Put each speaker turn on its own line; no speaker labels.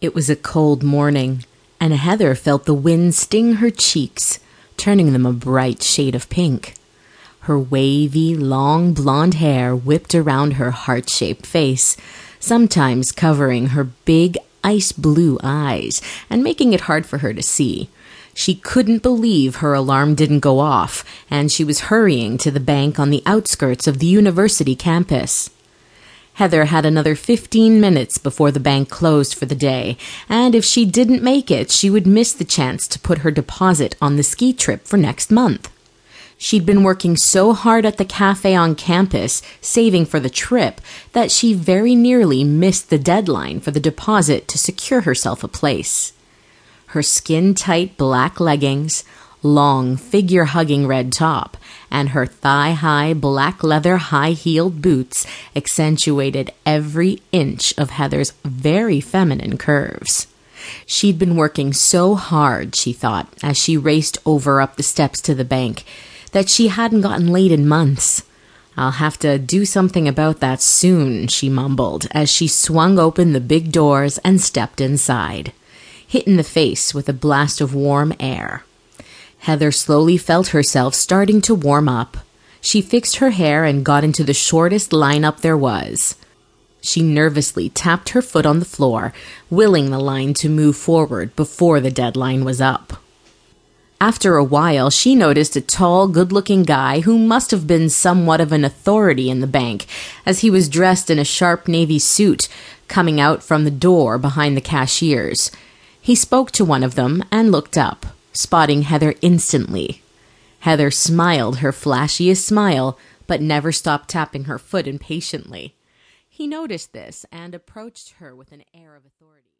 It was a cold morning, and Heather felt the wind sting her cheeks, turning them a bright shade of pink. Her wavy, long blonde hair whipped around her heart shaped face, sometimes covering her big ice blue eyes and making it hard for her to see. She couldn't believe her alarm didn't go off, and she was hurrying to the bank on the outskirts of the university campus. Heather had another 15 minutes before the bank closed for the day, and if she didn't make it, she would miss the chance to put her deposit on the ski trip for next month. She'd been working so hard at the cafe on campus, saving for the trip, that she very nearly missed the deadline for the deposit to secure herself a place. Her skin tight black leggings, long figure hugging red top, and her thigh high black leather high heeled boots accentuated every inch of Heather's very feminine curves. She'd been working so hard, she thought, as she raced over up the steps to the bank, that she hadn't gotten late in months. I'll have to do something about that soon, she mumbled as she swung open the big doors and stepped inside, hit in the face with a blast of warm air. Heather slowly felt herself starting to warm up. She fixed her hair and got into the shortest lineup there was. She nervously tapped her foot on the floor, willing the line to move forward before the deadline was up. After a while, she noticed a tall, good looking guy who must have been somewhat of an authority in the bank, as he was dressed in a sharp navy suit, coming out from the door behind the cashiers. He spoke to one of them and looked up spotting Heather instantly. Heather smiled her flashiest smile, but never stopped tapping her foot impatiently. He noticed this and approached her with an air of authority.